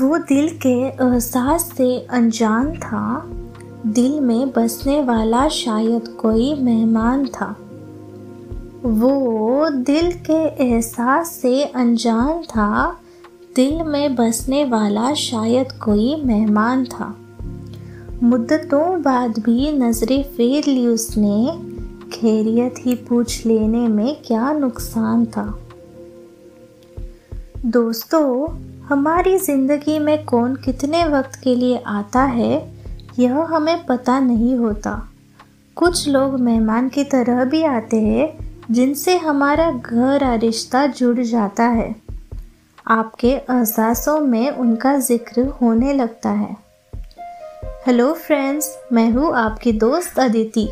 वो दिल के एहसास से अनजान था। दिल में बसने वाला शायद कोई मेहमान था। वो दिल के एहसास से अनजान था। दिल में बसने वाला शायद कोई मेहमान था। मुद्दतों बाद भी नज़रें फेर ली उसने। खैरियत ही पूछ लेने में क्या नुकसान था। दोस्तों हमारी ज़िंदगी में कौन कितने वक्त के लिए आता है, यह हमें पता नहीं होता। कुछ लोग मेहमान की तरह भी आते हैं, जिनसे हमारा गहरा रिश्ता जुड़ जाता है। आपके एहसासों में उनका ज़िक्र होने लगता है। हेलो फ्रेंड्स, मैं हूँ आपकी दोस्त अदिति।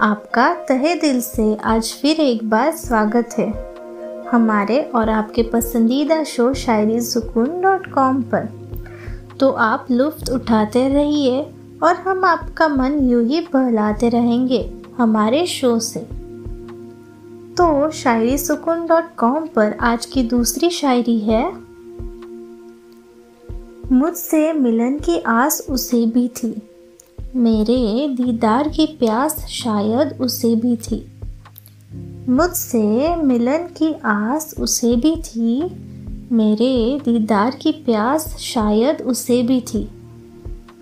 आपका तहे दिल से आज फिर एक बार स्वागत है। हमारे और आपके पसंदीदा शो शायरी सुकून डॉट कॉम पर। तो आप लुफ्त उठाते रहिए और हम आपका मन यूँ ही बहलाते रहेंगे हमारे शो से। तो शायरी सुकून डॉट कॉम पर आज की दूसरी शायरी है, मुझसे मिलन की आस उसे भी थी, मेरे दीदार की प्यास शायद उसे भी थी। मुझसे मिलन की आस उसे भी थी, मेरे दीदार की प्यास शायद उसे भी थी।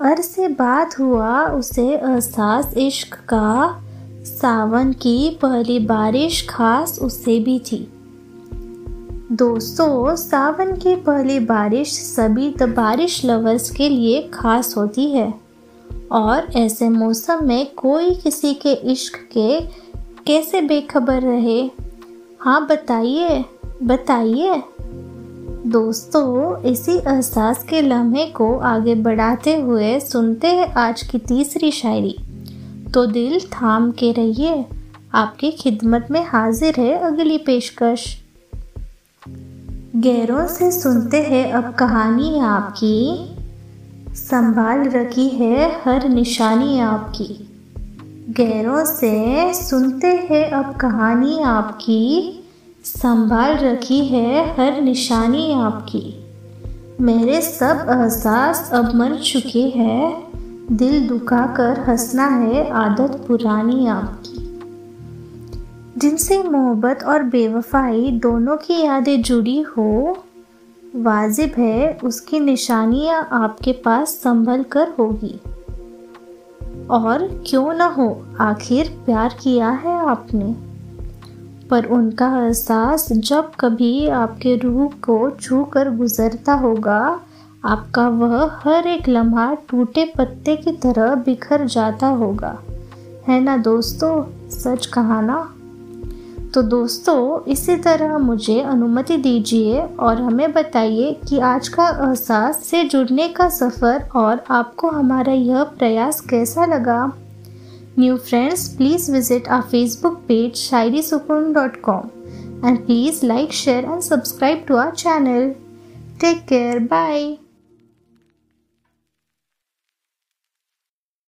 अर से बात हुआ उसे एहसास इश्क का, सावन की पहली बारिश खास उसे भी थी। दोस्तों, सावन की पहली बारिश सभी द बारिश लवर्स के लिए खास होती है, और ऐसे मौसम में कोई किसी के इश्क के कैसे बेखबर रहे? हाँ बताइए बताइए। दोस्तों, इसी एहसास के लम्हे को आगे बढ़ाते हुए सुनते हैं आज की तीसरी शायरी। तो दिल थाम के रहिए, आपकी खिदमत में हाजिर है अगली पेशकश। गैरों से सुनते हैं अब कहानी आपकी, संभाल रखी है हर निशानी आपकी। गैरों से सुनते हैं अब कहानी आपकी, संभाल रखी है हर निशानी आपकी। मेरे सब एहसास अब मर चुके हैं, दिल दुखा कर हंसना है आदत पुरानी आपकी। जिनसे मोहब्बत और बेवफाई दोनों की यादें जुड़ी हो, वाजिब है उसकी निशानियाँ आपके पास संभल कर होगी। और क्यों ना हो? आखिर प्यार किया है आपने? पर उनका एहसास जब कभी आपके रूह को छू कर गुजरता होगा, आपका वह हर एक लम्हा टूटे पत्ते की तरह बिखर जाता होगा। है ना दोस्तों? सच कहा ना? तो दोस्तों, इसी तरह मुझे अनुमति दीजिए और हमें बताइए कि आज का एहसास से जुड़ने का सफ़र और आपको हमारा यह प्रयास कैसा लगा। New friends please visit our Facebook page Shayari Sukoon dot com and please like share and subscribe to our channel take care bye